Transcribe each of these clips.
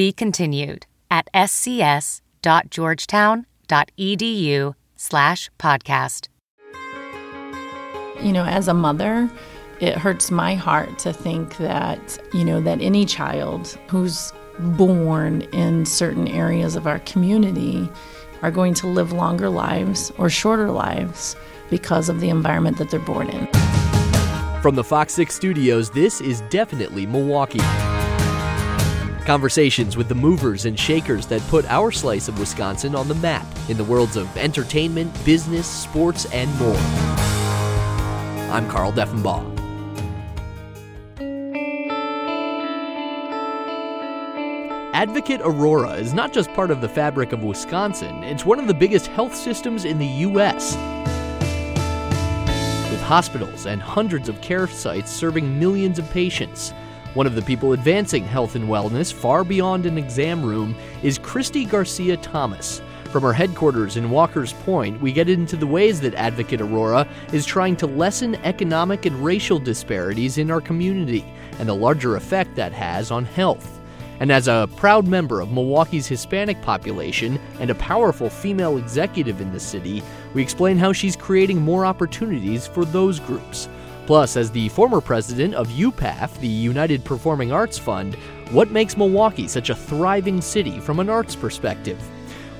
Be continued at scs.georgetown.edu slash podcast. You know, as a mother, it hurts my heart to think that, you know, that any child who's born in certain areas of our community are going to live longer lives or shorter lives because of the environment that they're born in. From the Fox 6 studios, this is definitely Milwaukee. Conversations with the movers and shakers that put our slice of Wisconsin on the map in the worlds of entertainment, business, sports, and more. I'm Carl Deffenbaugh. Advocate Aurora is not just part of the fabric of Wisconsin, it's one of the biggest health systems in the U.S. With hospitals and hundreds of care sites serving millions of patients. One of the people advancing health and wellness far beyond an exam room is Cristy Garcia Thomas. From her headquarters in Walker's Point, we get into the ways that Advocate Aurora is trying to lessen economic and racial disparities in our community and the larger effect that has on health. And as a proud member of Milwaukee's Hispanic population and a powerful female executive in the city, we explain how she's creating more opportunities for those groups. Plus, as the former president of UPAF, the United Performing Arts Fund, what makes Milwaukee such a thriving city from an arts perspective?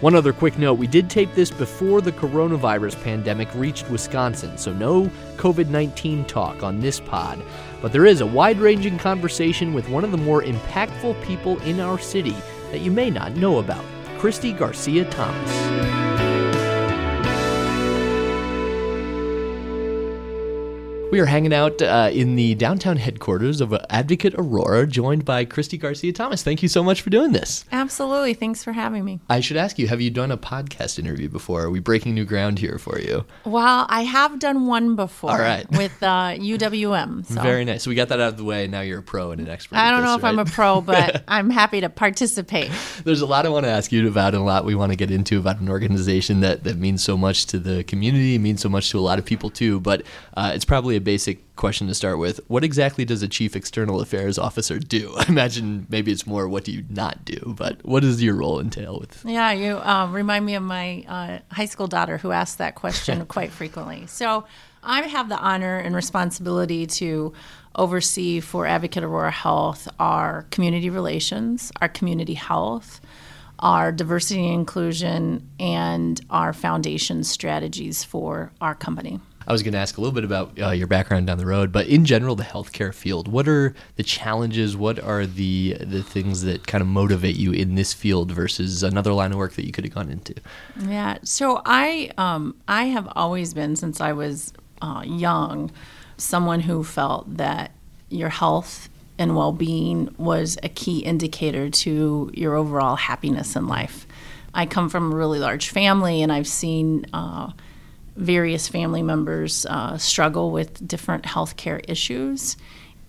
One other quick note we did tape this before the coronavirus pandemic reached Wisconsin, so no COVID 19 talk on this pod. But there is a wide ranging conversation with one of the more impactful people in our city that you may not know about Cristy Garcia Thomas. We are hanging out uh, in the downtown headquarters of Advocate Aurora, joined by Cristy Garcia Thomas. Thank you so much for doing this. Absolutely. Thanks for having me. I should ask you have you done a podcast interview before? Are we breaking new ground here for you? Well, I have done one before. All right. With uh, UWM. So. Very nice. So we got that out of the way. Now you're a pro and an expert. I don't this, know if right? I'm a pro, but I'm happy to participate. There's a lot I want to ask you about and a lot we want to get into about an organization that, that means so much to the community, means so much to a lot of people too. But uh, it's probably a basic question to start with. What exactly does a chief external affairs officer do? I imagine maybe it's more what do you not do, but what does your role entail with? Yeah, you um, remind me of my uh, high school daughter who asked that question quite frequently. So I have the honor and responsibility to oversee for Advocate Aurora Health our community relations, our community health, our diversity and inclusion, and our foundation strategies for our company. I was going to ask a little bit about uh, your background down the road, but in general, the healthcare field. What are the challenges? What are the the things that kind of motivate you in this field versus another line of work that you could have gone into? Yeah, so I um, I have always been since I was uh, young, someone who felt that your health and well being was a key indicator to your overall happiness in life. I come from a really large family, and I've seen. Uh, various family members uh, struggle with different healthcare issues.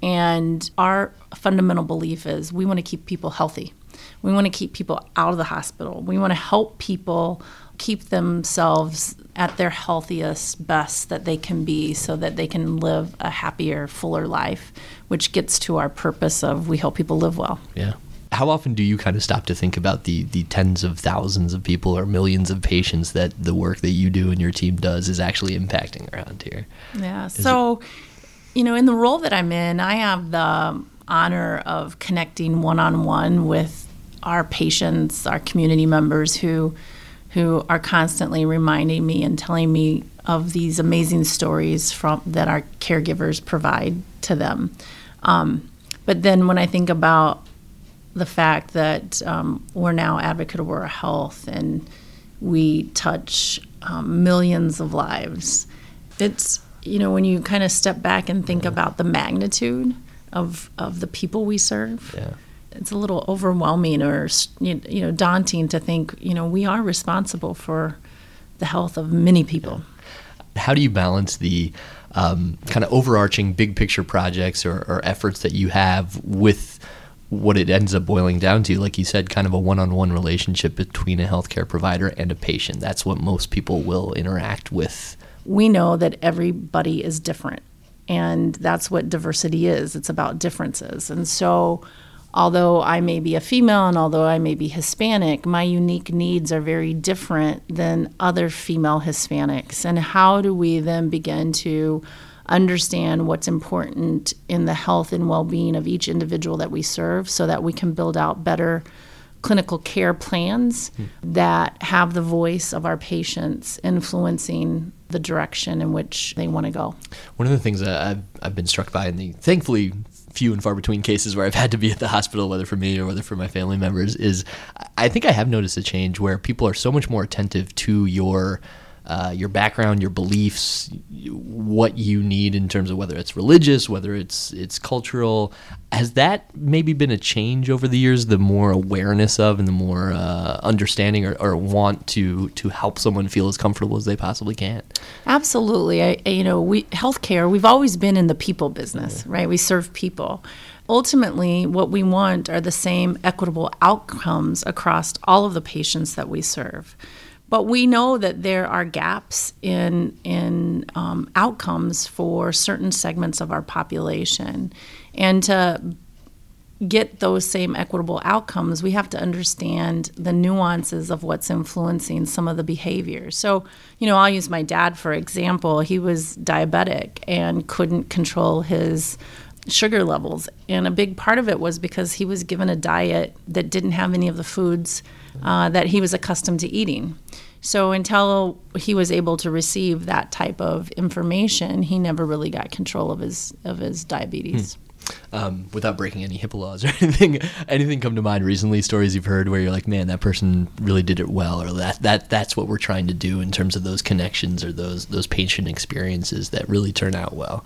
And our fundamental belief is we want to keep people healthy. We want to keep people out of the hospital. We want to help people keep themselves at their healthiest, best that they can be so that they can live a happier, fuller life, which gets to our purpose of we help people live well. Yeah how often do you kind of stop to think about the the tens of thousands of people or millions of patients that the work that you do and your team does is actually impacting around here? Yeah. Is so, it- you know, in the role that I'm in, I have the honor of connecting one on one with our patients, our community members who who are constantly reminding me and telling me of these amazing stories from that our caregivers provide to them. Um, but then when I think about the fact that um, we're now Advocate Aurora Health and we touch um, millions of lives. It's, you know, when you kind of step back and think yeah. about the magnitude of, of the people we serve, yeah. it's a little overwhelming or you know daunting to think you know we are responsible for the health of many people. How do you balance the um, kind of overarching big picture projects or, or efforts that you have with what it ends up boiling down to, like you said, kind of a one on one relationship between a healthcare provider and a patient. That's what most people will interact with. We know that everybody is different, and that's what diversity is it's about differences. And so, although I may be a female and although I may be Hispanic, my unique needs are very different than other female Hispanics. And how do we then begin to understand what's important in the health and well being of each individual that we serve so that we can build out better clinical care plans mm. that have the voice of our patients influencing the direction in which they want to go. One of the things that I've, I've been struck by in the thankfully few and far between cases where I've had to be at the hospital, whether for me or whether for my family members, is I think I have noticed a change where people are so much more attentive to your uh, your background, your beliefs, what you need in terms of whether it's religious, whether it's it's cultural. Has that maybe been a change over the years? The more awareness of and the more uh, understanding or, or, want to to help someone feel as comfortable as they possibly can. Absolutely, I, you know, we healthcare. We've always been in the people business, right? We serve people ultimately, what we want are the same equitable outcomes across all of the patients that we serve. But we know that there are gaps in in um, outcomes for certain segments of our population, and to get those same equitable outcomes, we have to understand the nuances of what's influencing some of the behaviors. So, you know, I'll use my dad for example. He was diabetic and couldn't control his sugar levels, and a big part of it was because he was given a diet that didn't have any of the foods uh, that he was accustomed to eating. So until he was able to receive that type of information, he never really got control of his of his diabetes. Hmm. Um, without breaking any HIPAA laws or anything, anything come to mind recently? Stories you've heard where you're like, man, that person really did it well, or that that that's what we're trying to do in terms of those connections or those those patient experiences that really turn out well.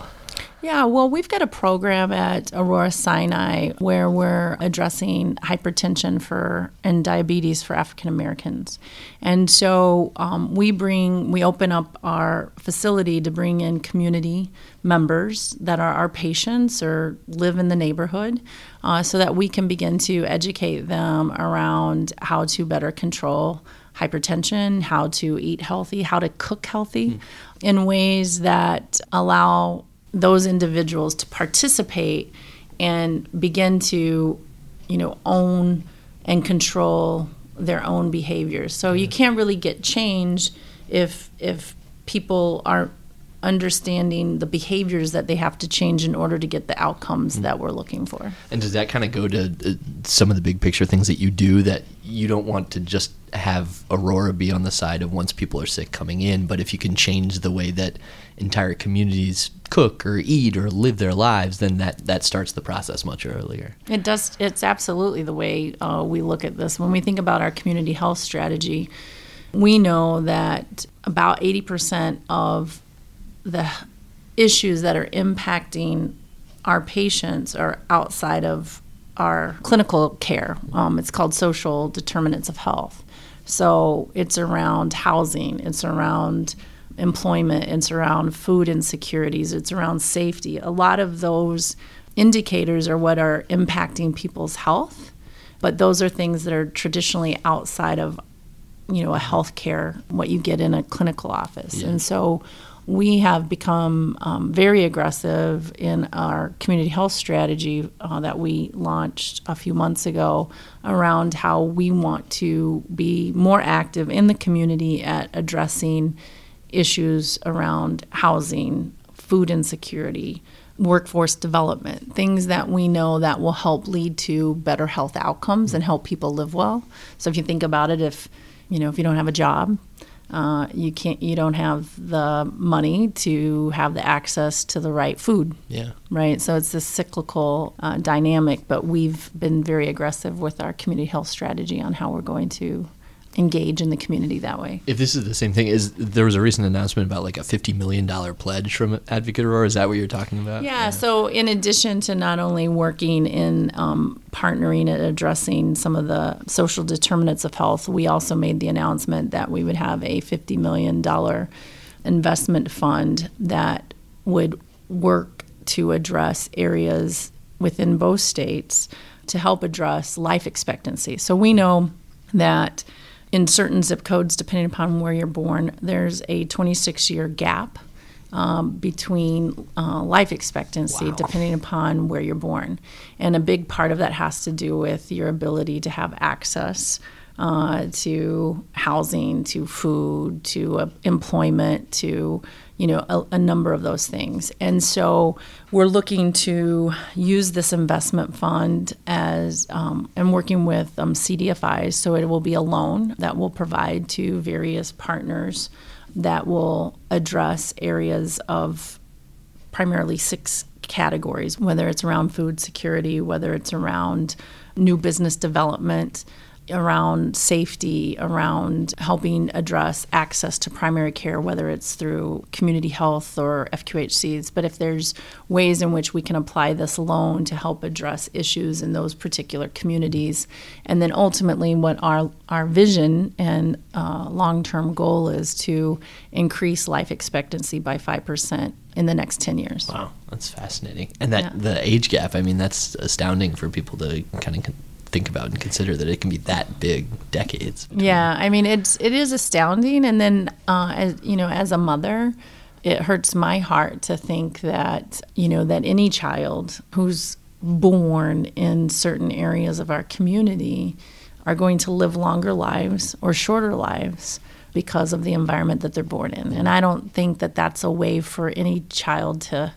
Yeah, well, we've got a program at Aurora Sinai where we're addressing hypertension for and diabetes for African Americans, and so um, we bring we open up our facility to bring in community members that are our patients or live in the neighborhood, uh, so that we can begin to educate them around how to better control hypertension, how to eat healthy, how to cook healthy mm. in ways that allow those individuals to participate and begin to, you know, own and control their own behaviors. So you can't really get change if if people aren't understanding the behaviors that they have to change in order to get the outcomes mm. that we're looking for. And does that kind of go to uh, some of the big picture things that you do that you don't want to just have Aurora be on the side of once people are sick coming in, but if you can change the way that entire communities cook or eat or live their lives, then that, that starts the process much earlier. It does. It's absolutely the way uh, we look at this. When we think about our community health strategy, we know that about 80% of the issues that are impacting our patients are outside of our clinical care. Um, it's called social determinants of health. So it's around housing, it's around employment, it's around food insecurities, it's around safety. A lot of those indicators are what are impacting people's health, but those are things that are traditionally outside of you know a healthcare what you get in a clinical office. Yeah. And so we have become um, very aggressive in our community health strategy uh, that we launched a few months ago around how we want to be more active in the community at addressing issues around housing, food insecurity, workforce development, things that we know that will help lead to better health outcomes and help people live well. So if you think about it, if you know if you don't have a job, uh, you can't you don't have the money to have the access to the right food. Yeah. Right? So it's this cyclical uh, dynamic but we've been very aggressive with our community health strategy on how we're going to engage in the community that way. If this is the same thing, is there was a recent announcement about like a fifty million dollar pledge from Advocate Aurora? Is that what you're talking about? Yeah, So in addition to not only working in um, partnering and addressing some of the social determinants of health, we also made the announcement that we would have a fifty million dollar investment fund that would work to address areas within both states to help address life expectancy. So we know that in certain zip codes, depending upon where you're born, there's a 26 year gap um, between uh, life expectancy Wow. depending upon where you're born. And a big part of that has to do with your ability to have access uh, to housing, to food, to uh, employment, to you know a, a number of those things. And so we're looking to use this investment fund as um, and working with um, CDFIs. So it will be a loan that will provide to various partners that will address areas of primarily six categories, whether it's around food security, whether it's around new business development, around safety, around helping address access to primary care, whether it's through community health or FQHCs. But if there's ways in which we can apply this loan to help address issues in those particular communities, and then ultimately what our, our vision and uh, long term goal is to increase life expectancy by 5% in the next 10 years. Wow, that's fascinating. And that Yeah. the age gap, I mean, that's astounding for people to kind of think about and consider that it can be that big, decades. Yeah, I mean it's it is astounding, and then uh, as you know, as a mother, it hurts my heart to think that you know that any child who's born in certain areas of our community are going to live longer lives or shorter lives because of the environment that they're born in, and I don't think that that's a way for any child to,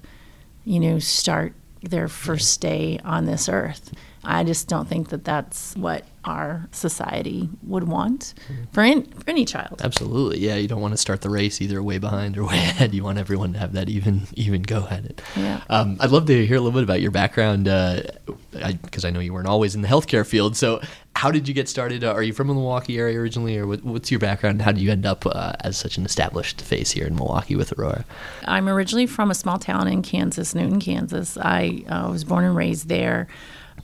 you know, start their first day on this earth. I just don't think that that's what our society would want for any, for any child. Absolutely, yeah. You don't want to start the race either way behind or way ahead. You want everyone to have that even even go at it. Yeah. Um, I'd love to hear a little bit about your background because I, know you weren't always in the healthcare field. So, how did you get started? Uh, are you from the Milwaukee area originally, or what, what's your background? How did you end up uh, as such an established face here in Milwaukee with Aurora? I'm originally from a small town in Kansas, Newton, Kansas. I uh, was born and raised there.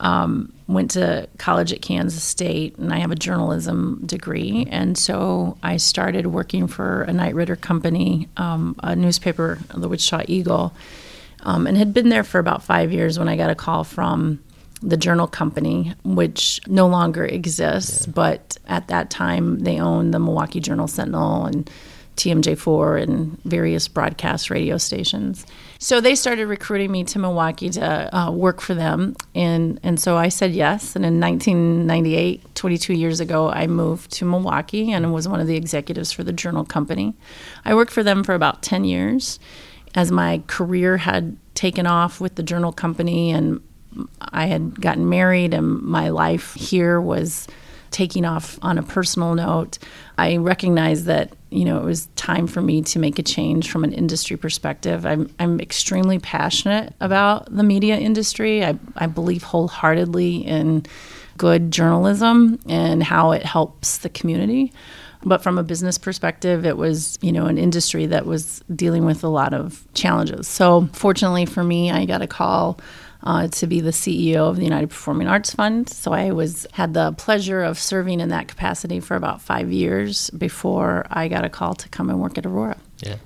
Um, went to college at Kansas State, and I have a journalism degree. And so I started working for a Knight Ridder company, um, a newspaper, the Wichita Eagle, um, and had been there for about five years when I got a call from the Journal Company, which no longer exists, but at that time they owned the Milwaukee Journal Sentinel and TMJ4 and various broadcast radio stations. So they started recruiting me to Milwaukee to uh, work for them, and and so I said yes. And in 1998, 22 years ago, I moved to Milwaukee and was one of the executives for the Journal Company. I worked for them for about 10 years, as my career had taken off with the Journal Company and I had gotten married and my life here was taking off on a personal note. I recognized that, you know, it was time for me to make a change from an industry perspective. I'm, I'm extremely passionate about the media industry. I, I believe wholeheartedly in good journalism and how it helps the community. But from a business perspective, it was, you know, an industry that was dealing with a lot of challenges. So fortunately for me, I got a call uh, to be the CEO of the United Performing Arts Fund. So I was had the pleasure of serving in that capacity for about five years before I got a call to come and work at Aurora. Yeah.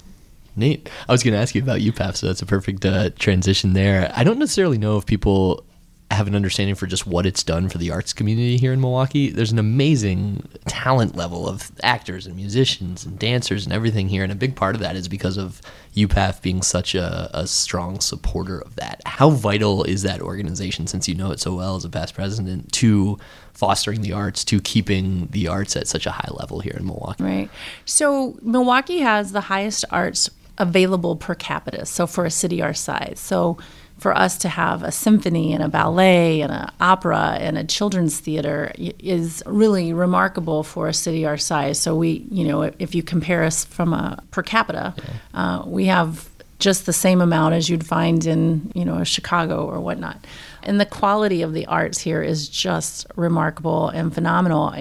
Neat. I was going to ask you about UPAF, so that's a perfect uh, transition there. I don't necessarily know if people have an understanding for just what it's done for the arts community here in Milwaukee. There's an amazing talent level of actors and musicians and dancers and everything here, and a big part of that is because of UPAF being such a, a strong supporter of that. How vital is that organization, since you know it so well as a past president, to fostering the arts, to keeping the arts at such a high level here in Milwaukee? Right. So Milwaukee has the highest arts available per capita. So for a city our size. So for us to have a symphony and a ballet and an opera and a children's theater is really remarkable for a city our size. So we, you know, if you compare us from a per capita, uh, we have just the same amount as you'd find in, you know, Chicago or whatnot. And the quality of the arts here is just remarkable and phenomenal.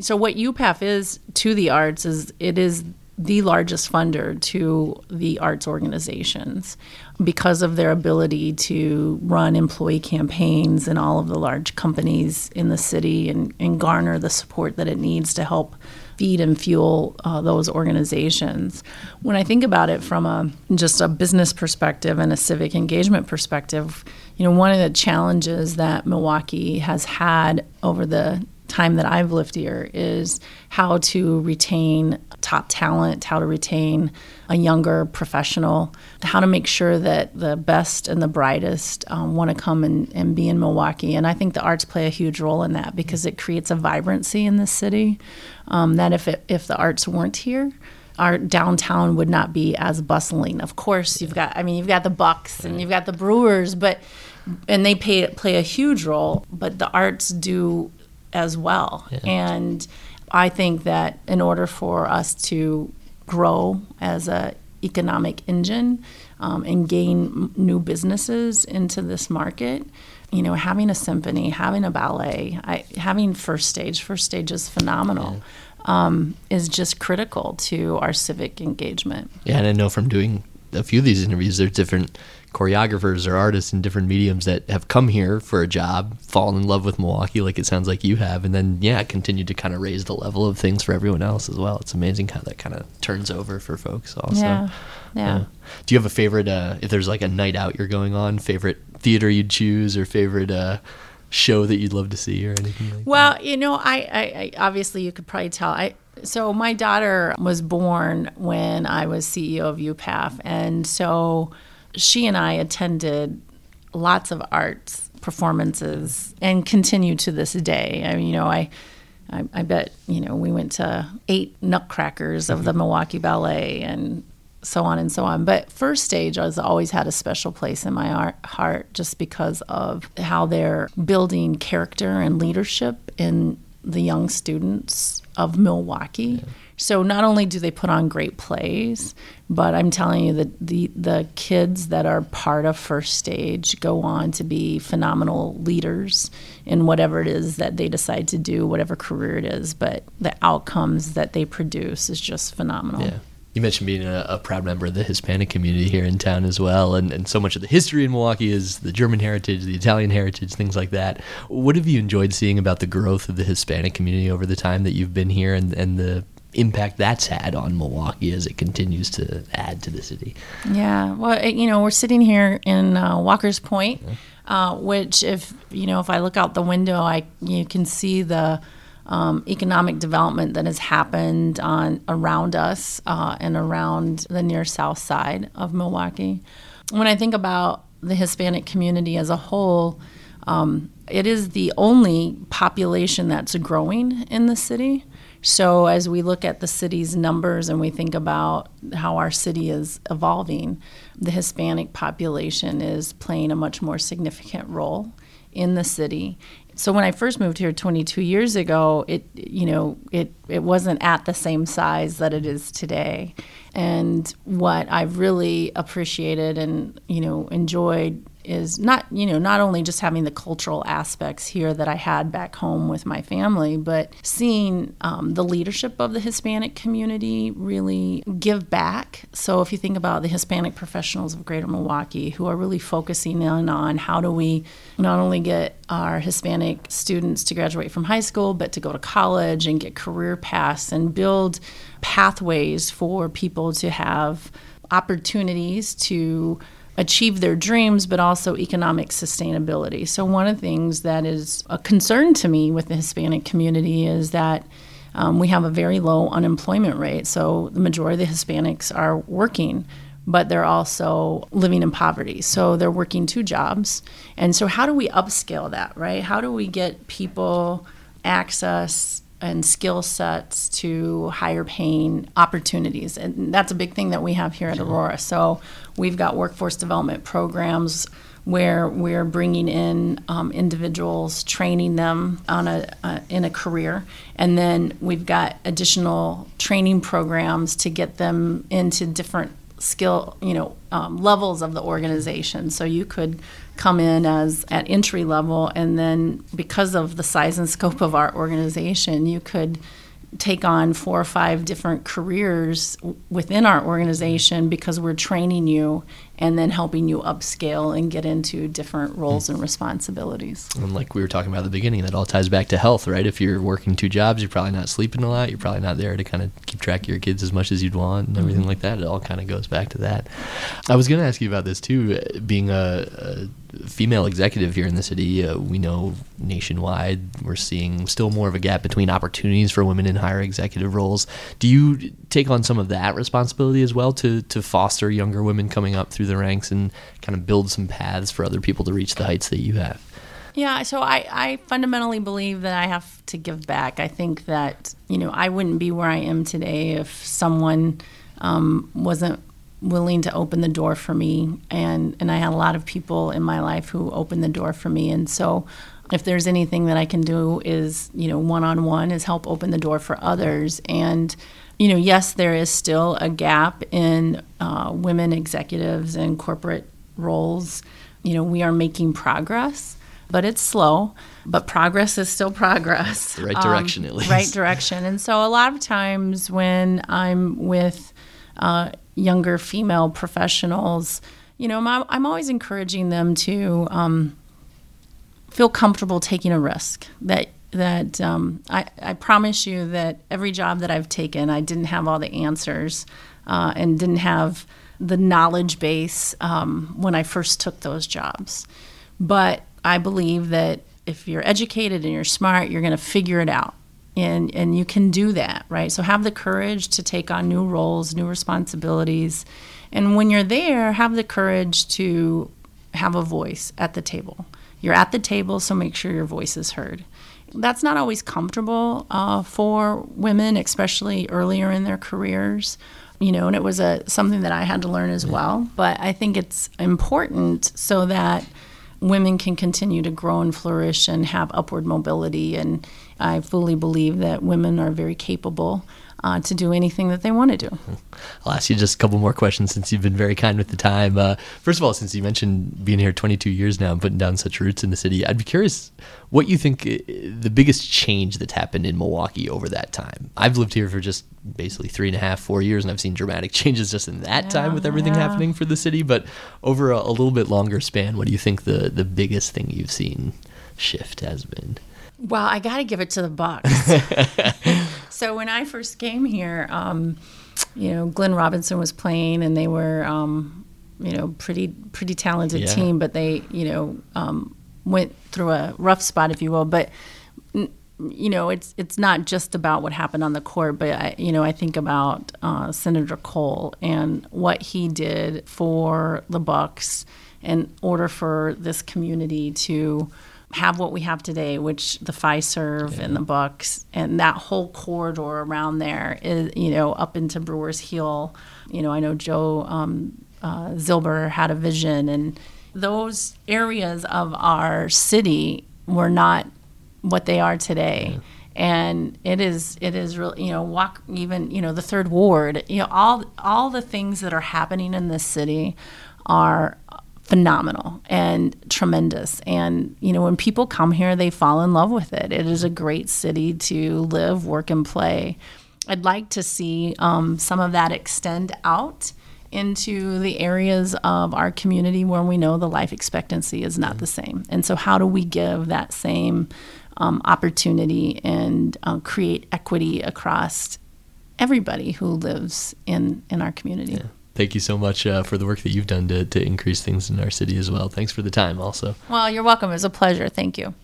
So what UPAF is to the arts is it is the largest funder to the arts organizations because of their ability to run employee campaigns in all of the large companies in the city and, and garner the support that it needs to help feed and fuel uh, those organizations. When I think about it from a just a business perspective and a civic engagement perspective, you know, one of the challenges that Milwaukee has had over the time that I've lived here is how to retain top talent, how to retain a younger professional, how to make sure that the best and the brightest um, want to come and, and be in Milwaukee. And I think the arts play a huge role in that because it creates a vibrancy in the city um, that if, it, if the arts weren't here, our downtown would not be as bustling. Of course, you've got, I mean, you've got the Bucks and you've got the Brewers, but and they pay, play a huge role, but the arts do as well. Yeah. And I think that in order for us to grow as a economic engine um, and gain new businesses into this market, you know, having a symphony, having a ballet, I, having First Stage, First Stage is phenomenal. Yeah. Um, is just critical to our civic engagement. Yeah, and I know from doing a few of these interviews, there's different choreographers or artists in different mediums that have come here for a job, fallen in love with Milwaukee like it sounds like you have, and then yeah, continue to kind of raise the level of things for everyone else as well. It's amazing how that kind of turns over for folks also. Yeah. Yeah. yeah. Do you have a favorite uh, if there's like a night out you're going on, favorite theater you'd choose or favorite uh, show that you'd love to see or anything like well, that? you know, I, I, I obviously you could probably tell I so my daughter was born when I was CEO of UPAF and so she and I attended lots of arts performances and continue to this day. I mean, you know, I, I, I bet, you know, we went to eight nutcrackers of the mm-hmm. Milwaukee Ballet and so on and so on. But first stage has always had a special place in my art, heart just because of how they're building character and leadership in the young students of Milwaukee. Yeah. So not only do they put on great plays, but I'm telling you that the the kids that are part of First Stage go on to be phenomenal leaders in whatever it is that they decide to do, whatever career it is. But the outcomes that they produce is just phenomenal. Yeah. You mentioned being a, a, proud member of the Hispanic community here in town as well, and, and so much of the history in Milwaukee is the German heritage, the Italian heritage, things like that. What have you enjoyed seeing about the growth of the Hispanic community over the time that you've been here and, and the impact that's had on Milwaukee as it continues to add to the city. Yeah, well, you know, we're sitting here in uh, Walker's Point, uh, which, if you know, if I look out the window, I you can see the um, economic development that has happened on around us uh, and around the near south side of Milwaukee. When I think about the Hispanic community as a whole. Um, it is the only population that's growing in the city. So, as we look at the city's numbers and we think about how our city is evolving, the Hispanic population is playing a much more significant role in the city. So when I first moved here 22 years ago, it you know it it wasn't at the same size that it is today. And what I've really appreciated and you know enjoyed is not you know not only just having the cultural aspects here that I had back home with my family, but seeing um, the leadership of the Hispanic community really give back. So if you think about the Hispanic professionals of Greater Milwaukee who are really focusing in on how do we not only get our Hispanic students to graduate from high school, but to go to college and get career paths and build pathways for people to have opportunities to achieve their dreams, but also economic sustainability. So, one of the things that is a concern to me with the Hispanic community is that um, we have a very low unemployment rate. So, the majority of the Hispanics are working, but they're also living in poverty. So, they're working two jobs. And so, how do we upscale that, right? How do we get people access and skill sets to higher paying opportunities. And that's a big thing that we have here at Aurora. So we've got workforce development programs where we're bringing in um, individuals, training them on a uh, in a career, and then we've got additional training programs to get them into different skill, you know, um, levels of the organization. So you could come in as at entry level, and then because of the size and scope of our organization, you could take on four or five different careers within our organization because we're training you and then helping you upscale and get into different roles and responsibilities. And like we were talking about at the beginning, that all ties back to health, right? If you're working two jobs, you're probably not sleeping a lot. You're probably not there to kind of keep track of your kids as much as you'd want and everything mm-hmm. like that. It all kind of goes back to that. I was going to ask you about this too, being a, a female executive here in the city. Uh, we know nationwide we're seeing still more of a gap between opportunities for women in higher executive roles. Do you take on some of that responsibility as well to to foster younger women coming up through the ranks and kind of build some paths for other people to reach the heights that you have? Yeah, so I, I fundamentally believe that I have to give back. I think that, you know, I wouldn't be where I am today if someone um, wasn't willing to open the door for me. And and I had a lot of people in my life who opened the door for me. And so if there's anything that I can do is you know one on one is help open the door for others. And you know yes there is still a gap in uh, women executives and corporate roles. You know we are making progress but it's slow but progress is still progress. The right direction um, at least. right direction. And so a lot of times when i'm with uh, younger female professionals, you know, I'm, I'm always encouraging them to um, feel comfortable taking a risk. That that um, I, I promise you that every job that I've taken, I didn't have all the answers uh, and didn't have the knowledge base um, when I first took those jobs. But I believe that if you're educated and you're smart, you're going to figure it out and and you can do that right? So have the courage to take on new roles new responsibilities. And when you're there have the courage to have a voice at the table. You're at the table so make sure your voice is heard. That's not always comfortable uh, for women especially earlier in their careers you know and it was a something that i had to learn as well. But i think it's important so that women can continue to grow and flourish and have upward mobility. And I fully believe that women are very capable uh, to do anything that they want to do. I'll ask you just a couple more questions since you've been very kind with the time. Uh, first of all, since you mentioned being here 22 years now and putting down such roots in the city, I'd be curious what you think uh, the biggest change that's happened in Milwaukee over that time. I've lived here for just basically three and a half, four years, and I've seen dramatic changes just in that yeah, time with everything yeah. happening for the city. But over a, a little bit longer span, what do you think the, the biggest thing you've seen shift has been? Well, I got to give it to the Bucks. so when I first came here, um, you know, Glenn Robinson was playing, and they were, um, you know, pretty pretty talented yeah. team, but they, you know, um, went through a rough spot, if you will. But you know, it's it's not just about what happened on the court, but I, you know, I think about uh, Senator Kohl and what he did for the Bucks in order for this community to have what we have today, which the Fiserv yeah. and the Bucks and that whole corridor around there is, you know, up into Brewers Hill. You know, I know Joe um, uh, Zilber had a vision, and those areas of our city were not what they are today. Yeah. And it is, it is really, you know, walk even, you know, the third ward, you know, all all the things that are happening in this city are phenomenal and tremendous. And, you know, when people come here, they fall in love with it. It is a great city to live, work, and play. I'd like to see um, some of that extend out into the areas of our community where we know the life expectancy is not the same. And so, how do we give that same um, opportunity and uh, create equity across everybody who lives in, in our community? Yeah thank you so much uh, for the work that you've done to, to increase things in our city as well. Thanks for the time, also. Well, you're welcome. It was a pleasure. Thank you.